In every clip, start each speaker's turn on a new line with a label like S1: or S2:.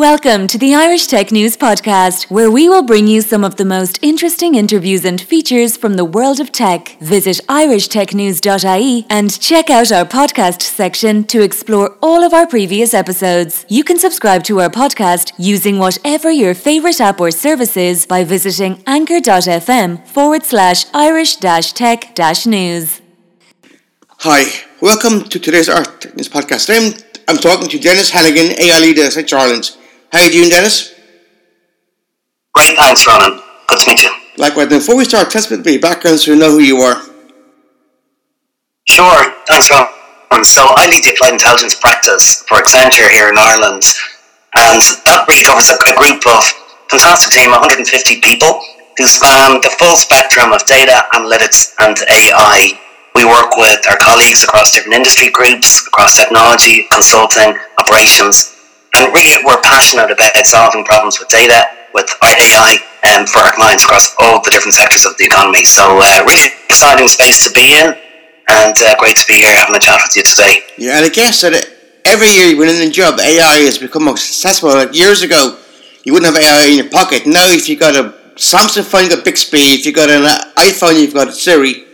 S1: Welcome to the Irish Tech News Podcast, where we will bring you some of the most interesting interviews and features from the world of tech. Visit irishtechnews.ie and check out our podcast section to explore all of our previous episodes. You can subscribe to our podcast using whatever your favourite app or service is by visiting anchor.fm forward slash irish tech Dash news.
S2: Hi, welcome to today's Tech News Podcast. I'm, I'm talking to Denis Hannigan, AI leader at Accenture Ireland. How are you doing, Denis?
S3: Great, thanks, Ronan. Good to meet you.
S2: Likewise. Before we start, tell us a bit about your background so we know who you are.
S3: Sure, thanks, Ronan. So I lead the applied intelligence practice for Accenture here in Ireland, and that really covers a, a group of fantastic team, 150 people, who span the full spectrum of data, analytics, and AI. We work with our colleagues across different industry groups, across technology, consulting, operations, and really, we're passionate about solving problems with data, with AI, and um, for our clients across all the different sectors of the economy. So, uh, really exciting space to be in, and uh, great to be here having a chat with you today.
S2: Yeah, and I guess that every year when in the job, AI has become more successful. Like years ago, you wouldn't have AI in your pocket. Now, if you got a Samsung phone, you've got Bixby. If you've got an iPhone, you've got Siri.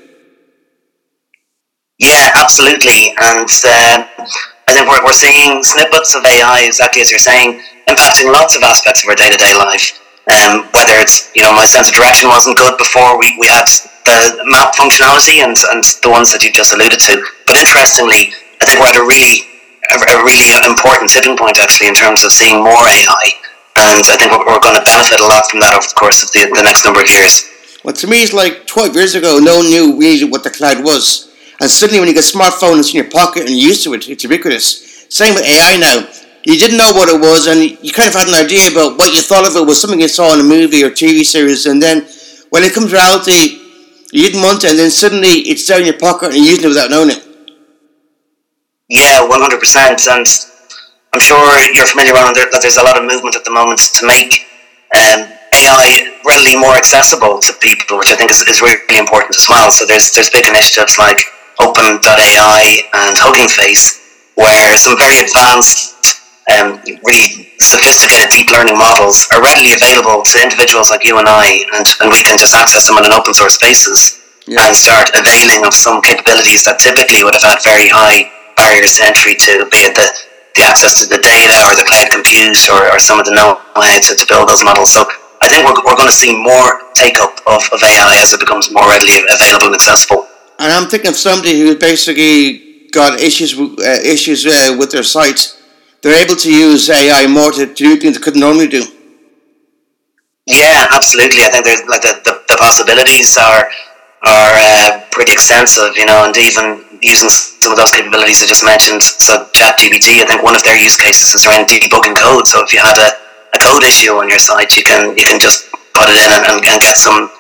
S3: Yeah, absolutely, and. Uh, I think we're, we're seeing snippets of AI, exactly as you're saying, impacting lots of aspects of our day to day life. Um, whether it's, you know, my sense of direction wasn't good before we, we had the map functionality and, and the ones that you just alluded to. But interestingly, I think we're at a really, a, really important tipping point actually in terms of seeing more AI. And I think we're, we're going to benefit a lot from that over the course of the, the next number of years.
S2: Well, to me, it's like 12 years ago, no one knew really what the cloud was. And suddenly, when you get a smartphone, it's in your pocket and you're used to it. It's ubiquitous. Same with AI now. You didn't know what it was, and you kind of had an idea about what you thought of it was something you saw in a movie or TV series, and then when it comes to reality, you didn't want it, and then suddenly it's there in your pocket and you're using it without knowing it.
S3: Yeah, one hundred percent, and I'm sure you're familiar with that. There's a lot of movement at the moment to make um, AI readily more accessible to people, which I think is, is really important as well. So there's there's big initiatives like OpenAI and Hugging Face, where some very advanced, um, really sophisticated deep learning models are readily available to individuals like you and I, and, and we can just access them on an open source basis yeah. and start availing of some capabilities that typically would have had very high barriers to entry to, be it the, the access to the data or the cloud compute or, or some of the know-how to, to build those models. So I think we're, we're going to see more take up of, of AI as it becomes more readily available and accessible
S2: and I'm thinking of somebody who basically got issues uh, issues uh, with their sites. They're able to use AI more to, do things they couldn't normally do.
S3: Yeah, absolutely. I think there's like the, the, the possibilities are are uh, pretty extensive, you know, and even using some of those capabilities I just mentioned. So ChatGPT, I think one of their use cases is around debugging code. So if you had a, a code issue on your site, you can you can just put it in and, and, and get some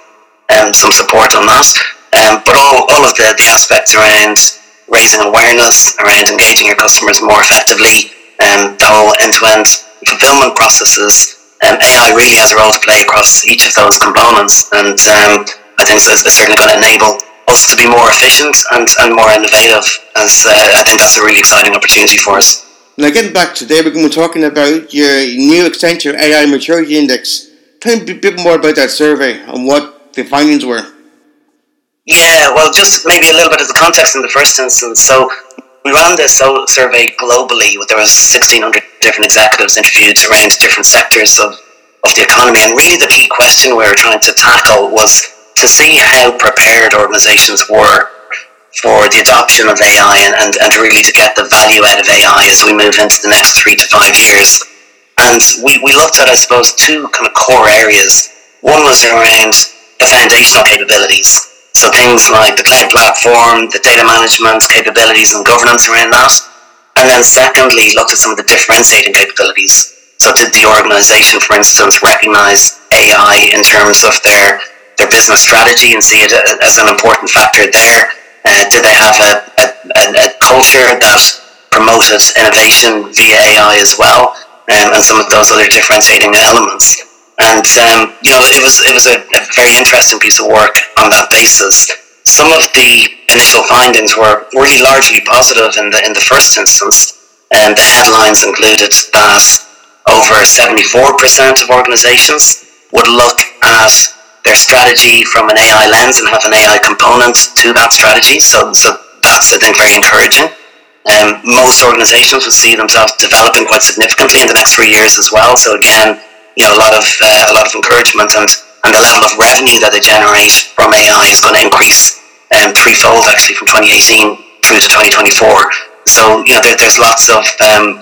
S3: um, some support on that. Um, but all, all of the, the aspects around raising awareness, around engaging your customers more effectively, um, the whole end-to-end fulfillment processes, um, AI really has a role to play across each of those components, and um, I think it's, it's certainly going to enable us to be more efficient and, and more innovative. As uh, I think that's a really exciting opportunity for us.
S2: Now, getting back today, we're going to be talking about your new Accenture AI Maturity Index. Tell me a bit more about that survey and what the findings were.
S3: Yeah, well, just maybe a little bit of the context in the first instance. So we ran this survey globally. There was 1,600 different executives interviewed around different sectors of, of the economy. And really the key question we were trying to tackle was to see how prepared organizations were for the adoption of AI and, and, and really to get the value out of AI as we move into the next three to five years. And we, we looked at, I suppose, two kind of core areas. One was around the foundational capabilities. So things like the cloud platform, the data management capabilities and governance around that. And then secondly, looked at some of the differentiating capabilities. So did the organization, for instance, recognize AI in terms of their, their business strategy and see it as an important factor there? Uh, did they have a, a, a, culture that promoted innovation via AI as well? Um, and some of those other differentiating elements. And um, you know, it was it was a, a, very interesting piece of work on that basis. Some of the initial findings were really largely positive in the in the first instance. And the headlines included that over 74% of organizations would look at their strategy from an AI lens and have an AI component to that strategy. So, so that's, I think, very encouraging. Um, most organizations will see themselves developing quite significantly in the next three years as well. So again, you know, a lot of uh, a lot of encouragement and, and the level of revenue that they generate from AI is going to increase um, threefold actually from 2018 through to 2024. So you know, there, there's lots of um,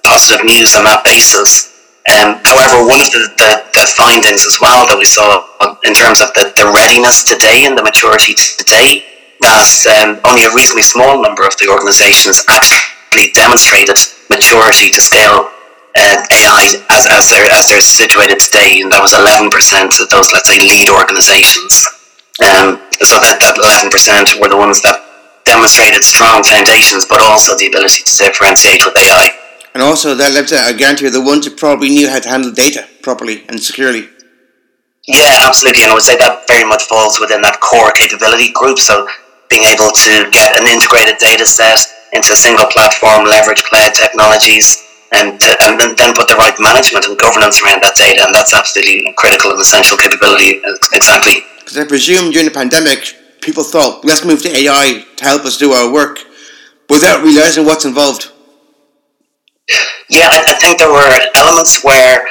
S3: positive news on that basis. Um, however, one of the, the, the, findings as well that we saw in terms of the, the readiness today and the maturity today that um, only a reasonably small number of the organisations actually demonstrated maturity to scale uh, AI as, as, they're, as they're situated today, and that was 11% of those, let's say, lead organisations. Um, so that, that 11% were the ones that demonstrated strong foundations, but also the ability to differentiate with AI.
S2: And also, that led to, I guarantee you, the ones who probably knew how to handle data properly and securely.
S3: Yeah, absolutely. And I would say that very much falls within that core capability group. So being able to get an integrated data set into a single platform, leverage cloud technologies, and, to, and then put the right management and governance around that data. And that's absolutely critical and essential capability. Exactly.
S2: Because I presume during the pandemic, people thought, let's move to AI to help us do our work without realizing what's involved.
S3: Yeah, I, I think there were elements where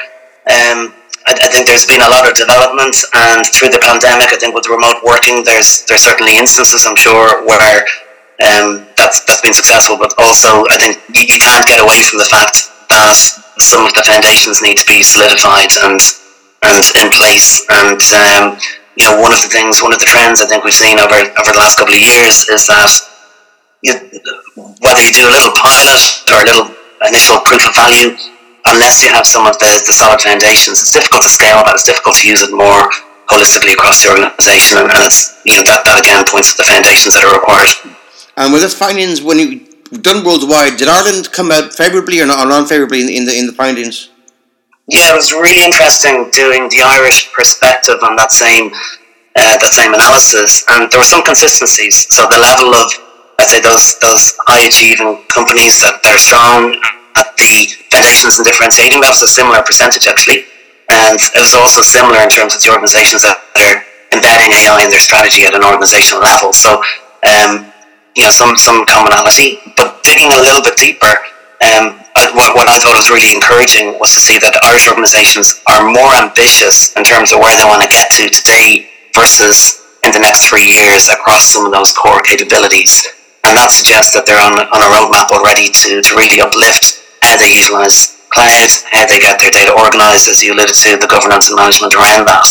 S3: um, I, I, think there's been a lot of development, and through the pandemic, I think with remote working, there's there's certainly instances I'm sure where um, that's that's been successful. But also, I think you, you can't get away from the fact that some of the foundations need to be solidified and and in place. And um, you know, one of the things, one of the trends I think we've seen over over the last couple of years is that you, whether you do a little pilot or a little initial proof of value unless you have some of the, the solid foundations, it's difficult to scale that. It's difficult to use it more holistically across the organisation, and, and it's you know that, that again points to the foundations that are required.
S2: And with this findings, when you done worldwide, did Ireland come out favourably or not, or unfavourably in, in the in the findings?
S3: Yeah, it was really interesting doing the Irish perspective on that same uh, that same analysis, and there were some consistencies. So the level of I'd say those those high achieving companies that they're strong at the foundations and differentiating, that was a similar percentage actually. And it was also similar in terms of the organizations that are embedding AI in their strategy at an organizational level. So, um, you know, some, some commonality, but digging a little bit deeper, um, what, what I thought was really encouraging was to see that Irish organisations are more ambitious in terms of where they want to get to today versus in the next three years across some of those core capabilities. And that suggests that they're on, on a roadmap already to, to really uplift how they utilize cloud, how they get their data organized, as you alluded to, the governance and management around that.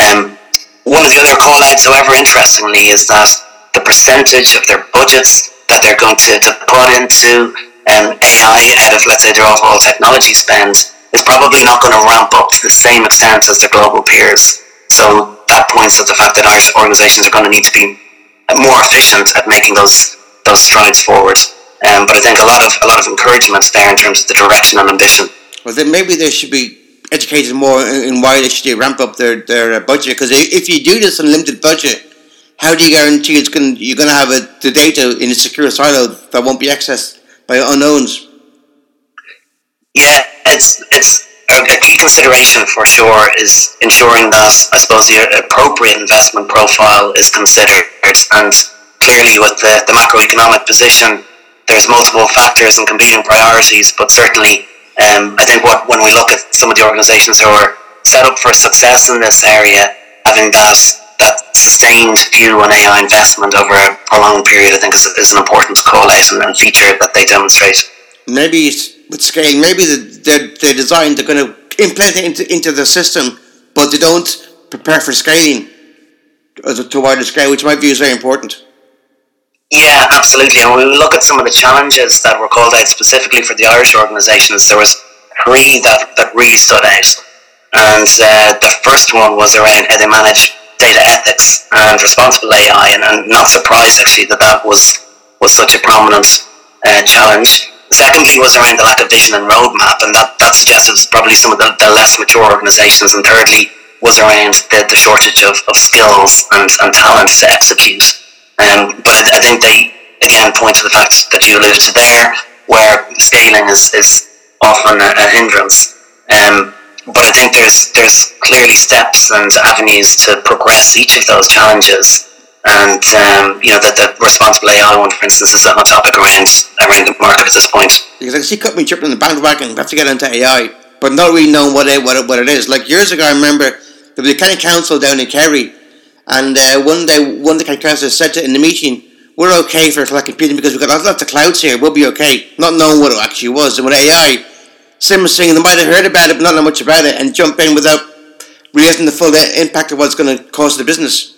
S3: Um, one of the other call outs, however, interestingly, is that the percentage of their budgets that they're going to, to put into um, AI out of, let's say, their overall technology spend is probably not going to ramp up to the same extent as their global peers. So that points to the fact that Irish organisations are going to need to be more efficient at making those those strides forward. Um, but I think a lot of a lot of encouragement there in terms of the direction and ambition.
S2: Well, then maybe they should be educated more in why they should ramp up their their uh, budget. Because if you do this unlimited budget, how do you guarantee it's going you're going to have a, the data in a secure silo that won't be accessed by unknowns?
S3: Yeah, it's it's a key consideration for sure is ensuring that I suppose the appropriate investment profile is considered, and clearly with the, the macroeconomic position there's multiple factors and competing priorities, but certainly um, I think what when we look at some of the organisations who are set up for success in this area, having that that sustained view on AI investment over a prolonged period, I think is, is an important call out and, and feature that they demonstrate.
S2: Maybe with scaling, maybe they're, they're designed, they're going to implement it into, into the system, but they don't prepare for scaling to wider scale, which my view is very important.
S3: Yeah, absolutely. And when we look at some of the challenges that were called out specifically for the Irish organisations, there was three that, that really stood out. And uh, the first one was around how they manage data ethics and responsible AI, and I'm not surprised actually that that was was such a prominent uh, challenge. Secondly, was around the lack of vision and roadmap, and that, that suggested probably some of the, the less mature organisations. And thirdly, was around the, the shortage of, of skills and, and talent to execute. Um, but I, I, think they again point to the fact that you alluded to there, where scaling is, is often a, a hindrance. Um, but I think there's there's clearly steps and avenues to progress each of those challenges. And um, you know that the responsible AI one, for instance, is a hot topic around around the market at this point.
S2: Because I see companies jumping in the bandwagon, have to get into AI, but not really knowing what it, what it, what it is. Like years ago, I remember there was a county council down in Kerry, and uh, one day one of the county councillors said to, in the meeting, "We're okay for cloud computing because we've got lots of clouds here. We'll be okay." Not knowing what it actually was, and with AI, same as saying they might have heard about it, but not know much about it, and jump in without realizing the full impact of what it's going to cause the business.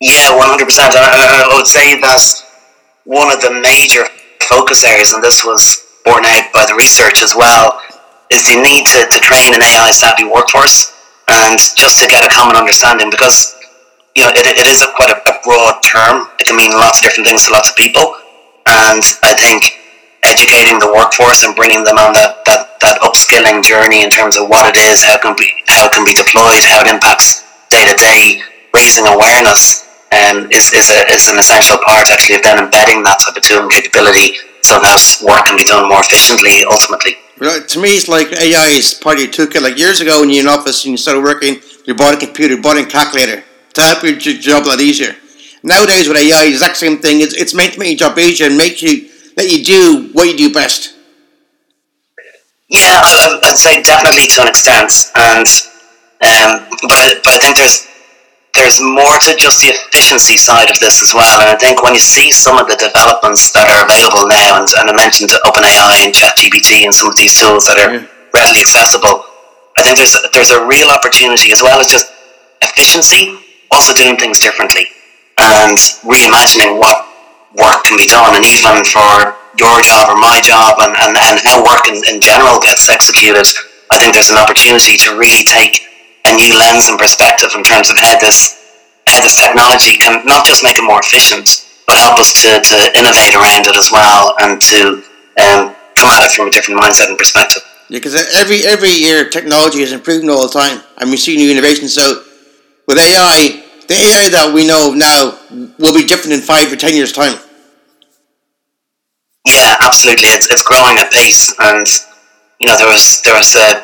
S3: Yeah, one hundred percent. I would say that one of the major focus areas, and this was borne out by the research as well, is the need to, to train an AI savvy workforce and just to get a common understanding because you know it, it is a quite a, broad term. It can mean lots of different things to lots of people, and I think educating the workforce and bringing them on that, that, that upskilling journey in terms of what it is, how it can be how it can be deployed, how it impacts day to day, raising awareness um, is, is, a, is an essential part actually of then embedding that type of tool and capability so that work can be done more efficiently ultimately.
S2: Well, to me, it's like AI is part of your toolkit. Like years ago, when you're in office and you started working, you bought a computer, you bought a calculator to help your job a lot easier. Nowadays, with AI, the exact same thing. It's, it's meant to make your job easier and make you let you do what you do best.
S3: Yeah, I'd say definitely to an extent, and um, but but I think there's there's more to just the efficiency side of this as well. And I think when you see some of the developments that are available now, and, and I mentioned OpenAI and ChatGPT and some of these tools that are yeah. readily accessible, I think there's there's a real opportunity as well as just efficiency, also doing things differently and reimagining what work can be done, and even for your job or my job, and, and, and how work in, in general gets executed. I think there's an opportunity to really take a new lens and perspective in terms of how this how this technology can not just make it more efficient, but help us to, to innovate around it as well and to um, come at it from a different mindset and perspective.
S2: Yeah, because every every year technology is improving all the time, and we see new innovations. So with AI, the AI that we know now will be different in five or ten years' time.
S3: Yeah, absolutely. It's it's growing at pace, and you know there was there was a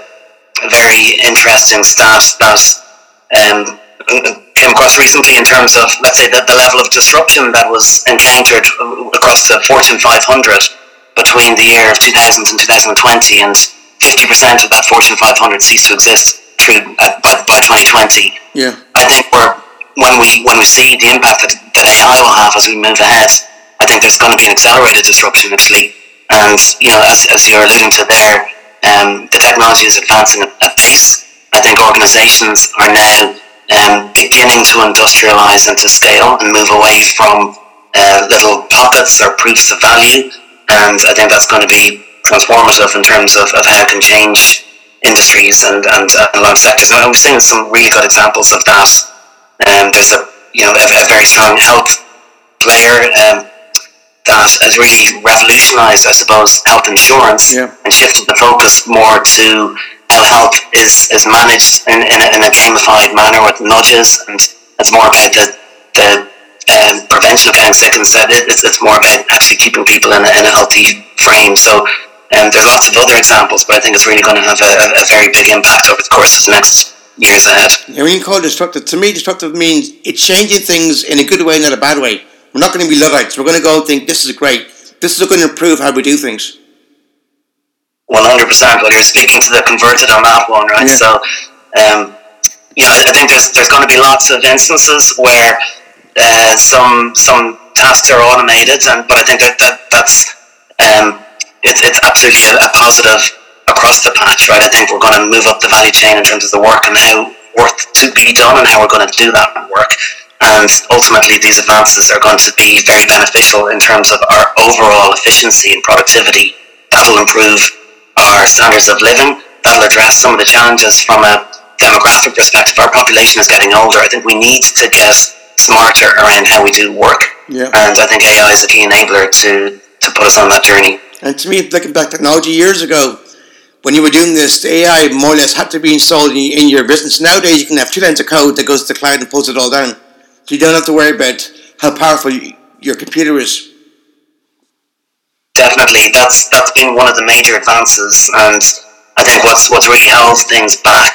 S3: very interesting stat that um, came across recently in terms of, let's say, the, the level of disruption that was encountered across the Fortune 500 between the year of 2000 and 2020, and 50% of that Fortune 500 ceased to exist through uh, by, by 2020.
S2: Yeah.
S3: I think we're when we when we see the impact that, that AI will have as we move ahead, I think there's going to be an accelerated disruption actually. And you know, as, as you're alluding to there, um, the technology is advancing at pace. I think organizations are now um, beginning to industrialize and to scale and move away from uh, little pockets or proofs of value. And I think that's going to be transformative in terms of, of how it can change industries and, and, and a lot of sectors. And we've seen some really good examples of that. Um, there's a you know a, a very strong health player um, that has really revolutionised, I suppose, health insurance
S2: yeah.
S3: and shifted the focus more to how health is, is managed in, in, a, in a gamified manner with nudges, and it's more about the, the um, prevention of getting sick instead. It's, it's more about actually keeping people in a, in a healthy frame. So um, there's lots of other examples, but I think it's really going to have a, a very big impact over the course of the next years ahead.
S2: Yeah, when you call it disruptive, to me, destructive means it's changing things in a good way, not a bad way. We're not going to be Luddites. We're going to go and think this is great. This is going to improve how we do things.
S3: One hundred percent. Well, you're speaking to the converted on that one, right? Yeah. So, um, you know, I think there's there's going to be lots of instances where uh, some some tasks are automated, and but I think that, that that's um, it's it's absolutely a, a positive across the patch, right? I think we're going to move up the value chain in terms of the work and how work to be done and how we're going to do that work. And ultimately, these advances are going to be very beneficial in terms of our overall efficiency and productivity. That'll improve our standards of living. That'll address some of the challenges from a demographic perspective. Our population is getting older. I think we need to get smarter around how we do work.
S2: Yeah.
S3: And I think AI is a key enabler to, to put us on that journey.
S2: And to me, looking back technology years ago, when you were doing this, the AI more or less had to be installed in your business. Nowadays, you can have two lines of code that goes to the cloud and pulls it all down. So you don't have to worry about how powerful your computer is.
S3: Definitely, that's that's been one of the major advances, and I think what's what's really held things back,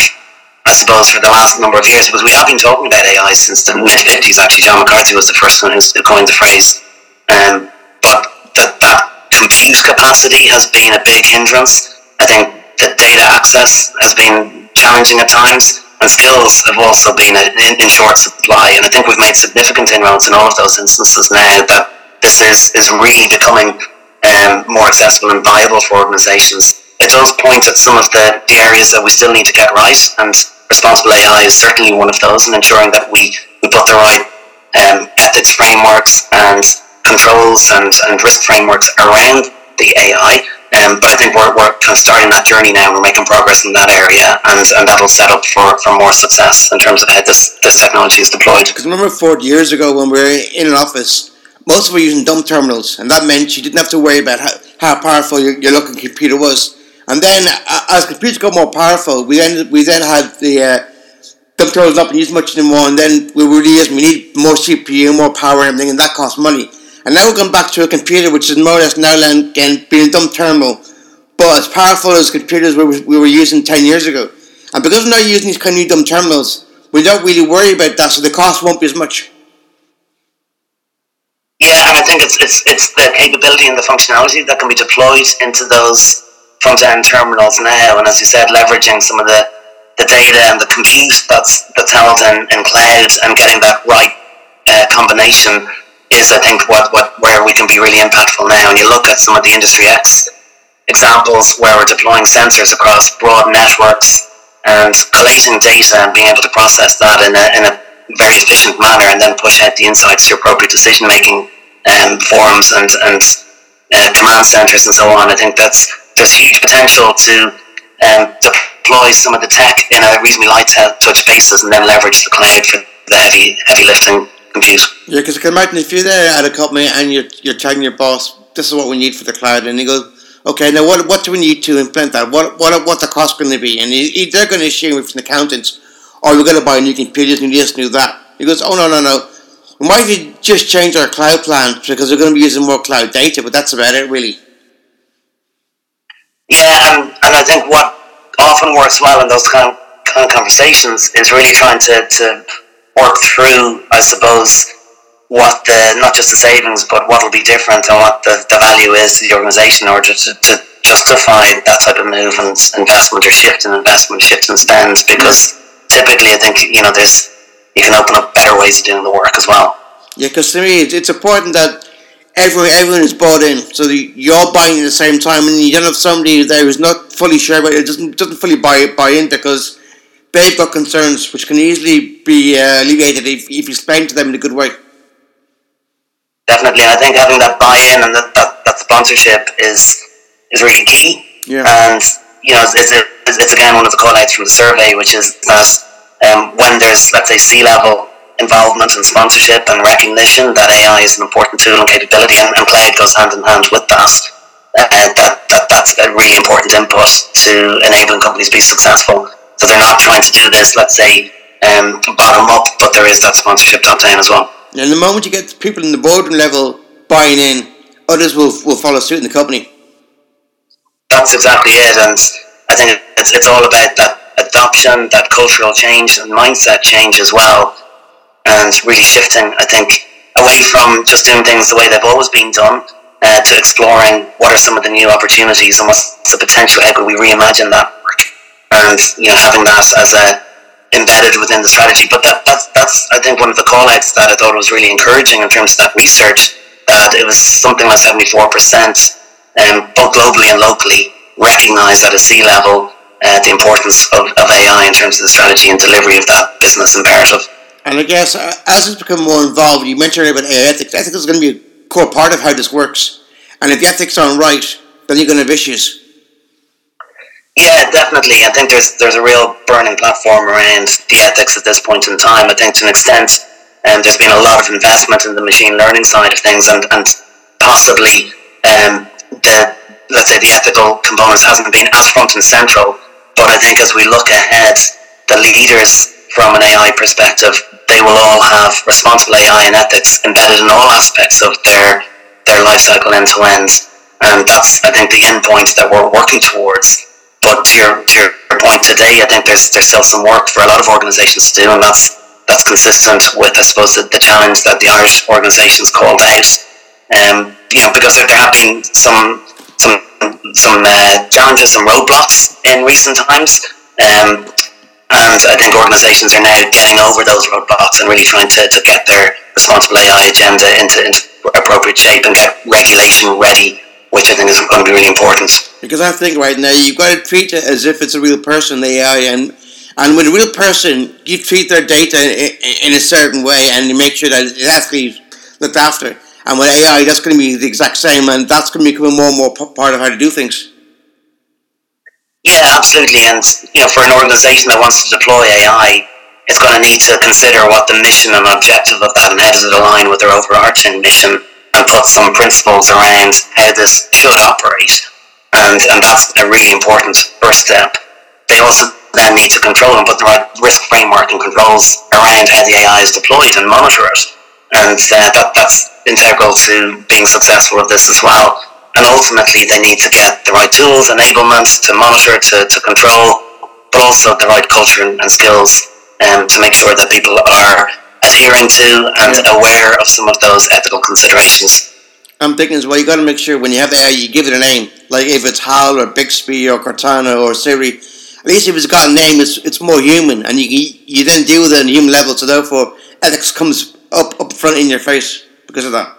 S3: I suppose, for the last number of years, because we have been talking about AI since the mid fifties. Actually, John McCarthy was the first one who coined the phrase. Um, but that that compute capacity has been a big hindrance. I think the data access has been challenging at times, and skills have also been in, in short supply. And I think we've made significant inroads in all of those instances now. That this is is really becoming um, more accessible and viable for organisations it does point at some of the, the areas that we still need to get right, and responsible AI is certainly one of those, and ensuring that we, we put the right um, ethics frameworks and controls and, and risk frameworks around the AI. Um, but I think we're, we're kind of starting that journey now. We're making progress in that area, and, and that'll set up for, for more success in terms of how this, this technology is deployed.
S2: Because remember, 40 years ago when we were in an office, most of us were using dumb terminals, and that meant you didn't have to worry about how, how powerful your, your looking computer was. And then as computers got more powerful, we then we then had the uh, dumb terminals not being used much anymore, and then we realized we need more CPU, more power, and everything, and that costs money. And now we're going back to a computer which is more or less now again being dumb terminal, but as powerful as computers we, we were using ten years ago. And because we're not using these kind of dumb terminals, we don't really worry about that, so the cost won't be as much.
S3: Yeah, and I think it's it's it's the capability and the functionality that can be deployed into those front end terminals now, and as you said, leveraging some of the, the data and the compute that's that's held in, in cloud and getting that right uh, combination is, I think, what, what where we can be really impactful now. And you look at some of the Industry X examples where we're deploying sensors across broad networks and collating data and being able to process that in a, in a very efficient manner and then push out the insights to appropriate decision making um, forums and, and uh, command centers and so on. I think that's there's huge potential to um, deploy some of the tech in a reasonably light touch basis and then leverage the cloud for the heavy heavy lifting
S2: Yeah, because I can imagine if you're there at a company and you're, you're telling your boss, this is what we need for the cloud, and he goes, okay, now what, what do we need to implement that? What what what the cost going to be? And he, he, they're going to assume from the accountants, oh, we're going to buy new computers, new this, new that. He goes, oh, no, no, no. We might just change our cloud plan because we're going to be using more cloud data, but that's about it, really.
S3: Yeah, and, and I think what often works well in those kind of, kind of conversations is really trying to, to work through, I suppose, what the not just the savings, but what will be different and what the, the value is to the organisation in order to, to justify that type of move and investment or shift in investment, shift in spend. Because typically, I think you know there's you can open up better ways of doing the work as well.
S2: Yeah, because to me, it's important that everyone everyone is bought in, so you're buying at the same time, and you don't have somebody there who's not fully sure but it, doesn't doesn't fully buy buy in because they've got concerns which can easily be uh, alleviated if, if you explain to them in a good way.
S3: Definitely, I think having that buy-in and that, that, that sponsorship is is really key.
S2: Yeah.
S3: And you know, it's, it's, it's again one of the call-outs from the survey, which is that um, when there's let's say C-level involvement and sponsorship and recognition that AI is an important tool and capability, and, and cloud goes hand in hand with that. Uh, that, that that's a really important input to enabling companies to be successful. So they're not trying to do this, let's say, um, bottom up, but there is that sponsorship top down as well.
S2: And the moment you get people in the boardroom level buying in, others will, will follow suit in the company.
S3: That's exactly it, and I think it's, it's all about that adoption, that cultural change, and mindset change as well and really shifting, I think, away from just doing things the way they've always been done uh, to exploring what are some of the new opportunities and what's the potential, how could we reimagine that and, you know, having that as a embedded within the strategy. But that, that's, that's, I think, one of the call-outs that I thought was really encouraging in terms of that research, that it was something like 74%, um, both globally and locally, recognise at a C-level uh, the importance of, of AI in terms of the strategy and delivery of that business imperative.
S2: And I guess uh, as it's become more involved, you mentioned about AI ethics. Ethics is going to be a core part of how this works. And if the ethics aren't right, then you're going to have issues.
S3: Yeah, definitely. I think there's there's a real burning platform around the ethics at this point in time. I think to an extent, um, there's been a lot of investment in the machine learning side of things, and and possibly um, the let's say the ethical components hasn't been as front and central. But I think as we look ahead, the leaders from an AI perspective, they will all have responsible AI and ethics embedded in all aspects of their their life cycle end to end. And that's I think the end point that we're working towards. But to your, to your point today, I think there's there's still some work for a lot of organisations to do, and that's that's consistent with I suppose the, the challenge that the Irish organisations called out. Um, you know, because there have been some some some uh, challenges, some roadblocks in recent times. Um, and I think organisations are now getting over those roadblocks and really trying to, to get their responsible AI agenda into, into appropriate shape and get regulation ready, which I think is going to be really important.
S2: Because I think right now you've got to treat it as if it's a real person, the AI, and and with a real person, you treat their data in, in a certain way and you make sure that it has to be looked after. And with AI, that's going to be the exact same, and that's going to become more and more part of how to do things.
S3: Yeah, absolutely. And you know, for an organisation that wants to deploy AI, it's going to need to consider what the mission and objective of that, and how does it align with their overarching mission, and put some principles around how this should operate. And and that's a really important first step. They also then need to control and put the right risk framework and controls around how the AI is deployed and monitor it. And uh, that that's integral to being successful with this as well and ultimately they need to get the right tools, enablement to monitor, to, to control, but also the right culture and, skills um, to make sure that people are adhering to and aware of some of those ethical considerations.
S2: I'm thinking as well, you got to make sure when you have the AI, you give it a name. Like if it's HAL or Bixby or Cortana or Siri, at least if it's got a name, it's, it's more human, and you you then deal with it on a human level. So therefore, ethics comes up up front in your face because of that.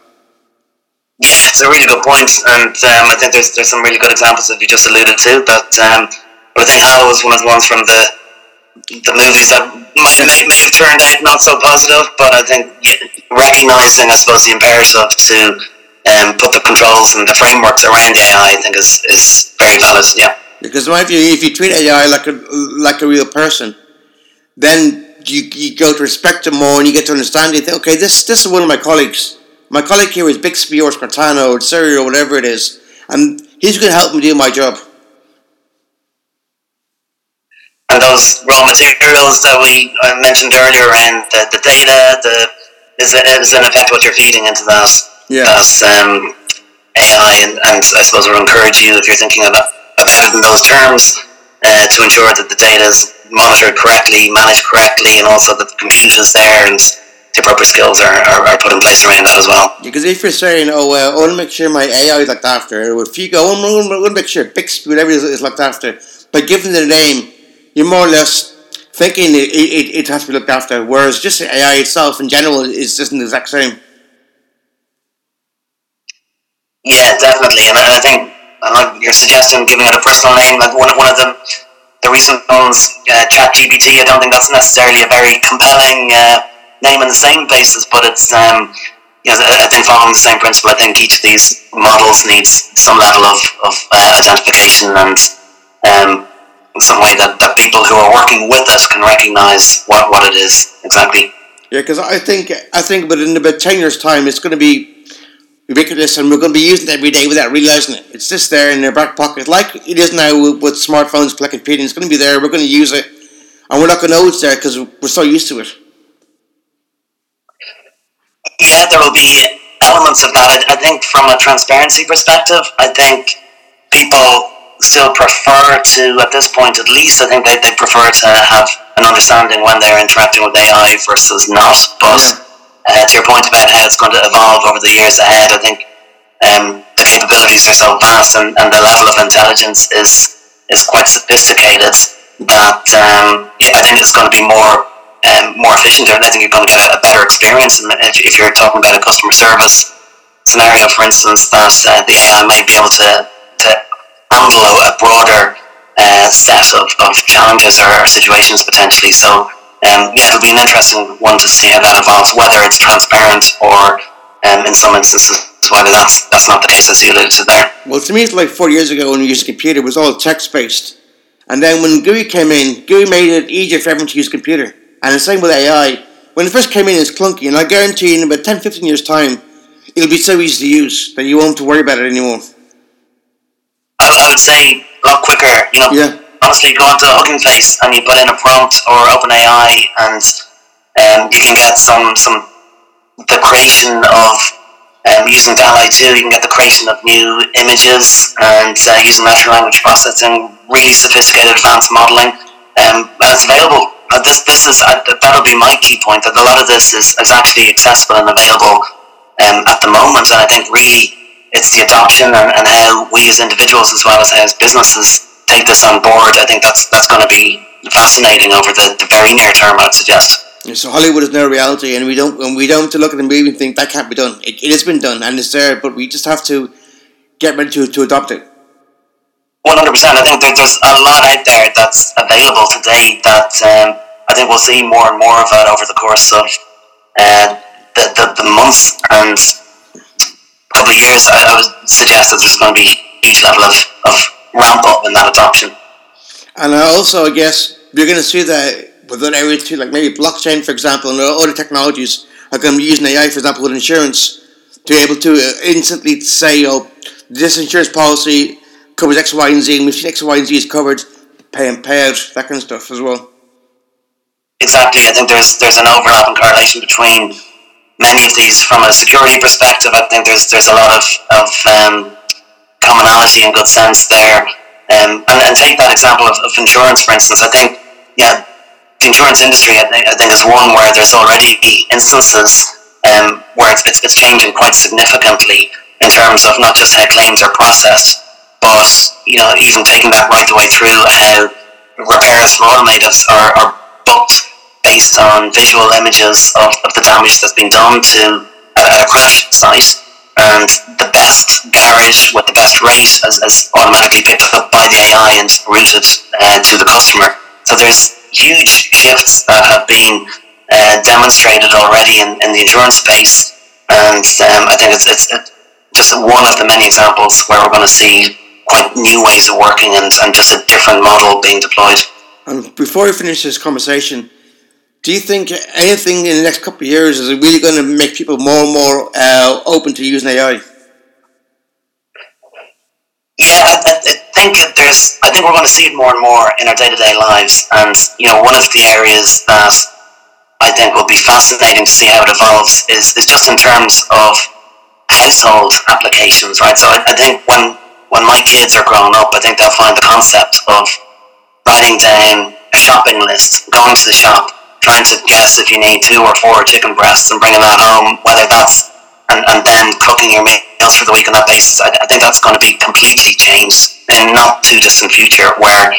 S3: Yeah, it's a really good point, and um, I think there's there's some really good examples that you just alluded to. But um, I think Hal was one of the ones from the the movies that might, may, may have turned out not so positive. But I think recognizing, I suppose, the imperative to um, put the controls and the frameworks around AI, I think, is, is very valid. Yeah.
S2: Because if you if you treat AI like a like a real person, then you, you go to respect them more and you get to understand it. Okay, this this is one of my colleagues my colleague here is Bixby or Cortana or Siri or whatever it is, and he's going to help me do my job.
S3: And those raw materials that we mentioned earlier, and the, the data, the is, is in effect what you're feeding into that, yeah. um, AI, and, and I suppose would encourage you if you're thinking about, about it in those terms uh, to ensure that the data is monitored correctly, managed correctly, and also that the compute is there and the proper skills are, are, are, put in place around that as well.
S2: Because if you're saying, oh, well, I want to make sure my AI is looked after, or if you go, I want to make sure Bixby, whatever is, is looked after, by giving the name, you're more or less thinking it, it, it has to be looked after, whereas just AI itself in general is just the exact same.
S3: Yeah, definitely. And I think I like your suggestion giving it a personal name. Like one, one of them, the recent ones, uh, ChatGPT. I don't think that's necessarily a very compelling uh, name in the same places, but it's um, I think following the same principle. I think each of these models needs some level of, of uh, identification and um, some way that, that people who are working with us can recognise what, what it is exactly.
S2: Yeah, because I think I think, but in about ten years' time, it's going to be ubiquitous, and we're going to be using it every day without realizing it. It's just there in their back pocket, like it is now with, with smartphones collecting computing. It's going to be there. We're going to use it, and we're not going to know it's there because we're so used to it
S3: yeah, there will be elements of that. I, I think from a transparency perspective, I think people still prefer to, at this point at least, I think they, they prefer to have an understanding when they're interacting with AI versus not. But uh, to your point about how it's going to evolve over the years ahead, I think um, the capabilities are so vast and, and the level of intelligence is is quite sophisticated that um, yeah, I think it's going to be more um, more efficient and I think you're going to get a, a better experience. If, if, you're talking about a customer service scenario, for instance, that uh, the AI might be able to, to handle a, a broader uh, set of, of challenges or, or situations potentially. So um, yeah, it'll be an interesting one to see how that evolves, whether it's transparent or um, in some instances whether that's that's not the case as you alluded to there.
S2: Well, to me, it's like four years ago when we used a computer, it was all text based. And then when GUI came in, GUI made it easier for everyone to use a computer. And the same with AI. When it first came in, it's clunky, and I guarantee in about 10, 15 years' time, it'll be so easy to use that you won't have to worry about it anymore.
S3: I, I would say a lot quicker. You know, yeah. Honestly, go onto Hugging Face and you put in a prompt or OpenAI, and um, you can get some some the creation of um, using DALL-E 2, you can get the creation of new images and uh, using natural language processing really sophisticated advanced modelling, um, and it's available. Uh, this this is uh, that'll be my key point that a lot of this is, is actually accessible and available um, at the moment, and I think really it's the adoption and, and how we as individuals as well as as businesses take this on board. I think that's that's going to be fascinating over the, the very near term. I'd suggest.
S2: So Hollywood is now reality, and we don't and we don't to look at the movie and think that can't be done. It, it has been done and it's there, but we just have to get ready to, to adopt it.
S3: One hundred percent. I think there's a lot out there that's available today that um, I think we'll see more and more of it over the course of uh, the, the, the months and couple of years. I, I would suggest that there's going to be a huge level of, of ramp up in that adoption.
S2: And also, I guess you're going to see that within areas too, like maybe blockchain, for example, and other technologies are going to be using AI, for example, with insurance, to be able to uh, instantly say, oh, this insurance policy covers X, Y, and Z, and seen X, Y, and Z is covered, pay and pay out, that kind of stuff as well.
S3: Exactly. I think there's there's an overlap and correlation between many of these from a security perspective. I think there's there's a lot of, of um, commonality and good sense there. Um, and, and take that example of, of insurance, for instance. I think, yeah, the insurance industry, I think, I think is one where there's already instances um, where it's, it's, it's changing quite significantly in terms of not just how claims are processed, but you know even taking that right the way through how repairs for automotives are, are booked based on visual images of, of the damage that's been done to a crash site and the best garage with the best rate is, automatically picked up by the AI and routed uh, to the customer. So there's huge shifts that have been uh, demonstrated already in, in the insurance space, and um, I think it's, it's, it's just one of the many examples where we're going to see quite new ways of working and, and just a different model being deployed.
S2: And before we finish this conversation, do you think anything in the next couple of years is really going to make people more and more uh, open to using AI?
S3: Yeah, I, I, think there's. I think we're going to see it more and more in our day to day lives, and you know, one of the areas that I think will be fascinating to see how it evolves is is just in terms of household applications, right? So I, I think when when my kids are growing up, I think they'll find the concept of writing down a shopping list, going to the shop, trying to guess if you need two or four chicken breasts, and bringing that home, whether that's and, and then cooking your meals for the week on that basis, I, I think that's going to be completely changed in not too distant future where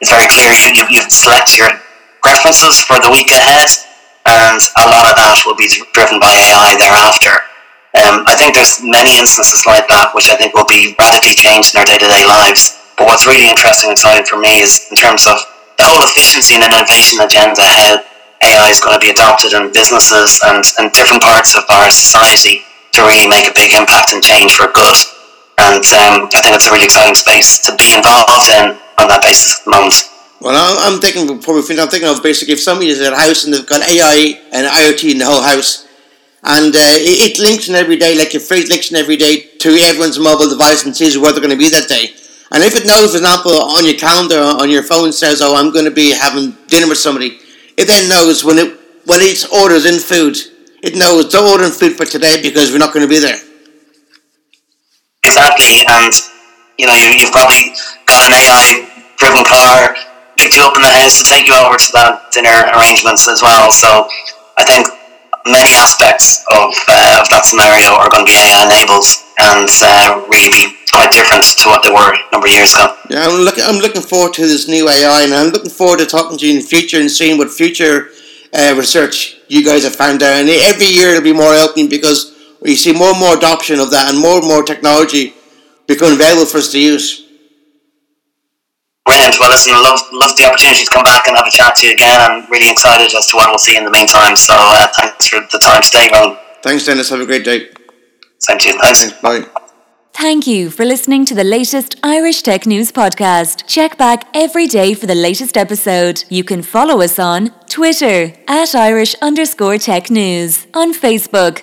S3: it's very clear you, you, you select your preferences for the week ahead and a lot of that will be driven by AI thereafter. Um, I think there's many instances like that which I think will be radically changed in our day-to-day lives. But what's really interesting and exciting for me is in terms of the whole efficiency and innovation agenda, how AI is going to be adopted in businesses and, and different parts of our society to really make a big impact and change for good. And um, I think it's a really exciting space to be involved in on that basis at the moment.
S2: Well, I'm thinking before we. I'm thinking of basically if somebody is at a house and they've got AI and IoT in the whole house, and uh, it, it, links in every day, like your fridge links in every day to everyone's mobile device and sees where they're going to be that day. And if it knows, for example, on your calendar on your phone says, "Oh, I'm going to be having dinner with somebody," it then knows when it when it orders in food it knows don't order in food for today because we're not going to be there.
S3: Exactly, and you know you, you've probably got an AI-driven car picked you up in the house to take you over to that dinner arrangements as well. So I think many aspects of, uh, of that scenario are going to be AI enabled and uh, really quite different to what they were a number of years ago.
S2: Yeah, I'm looking. I'm looking forward to this new AI, and I'm looking forward to talking to you in the future and seeing what future uh, research you guys have found out, and every year it'll be more opening because we see more and more adoption of that, and more and more technology becoming available for us to use.
S3: Brilliant. Well, listen, love love the opportunity to come back and have a chat to you again. I'm really excited as to what we'll see in the meantime. So, uh, thanks for the time today, Ron.
S2: Thanks, Denis. Have a great day.
S3: Same to you. Thanks. thanks.
S2: Bye.
S1: Thank you for listening to the latest Irish Tech News podcast. Check back every day for the latest episode. You can follow us on Twitter at Irish underscore tech news, on Facebook,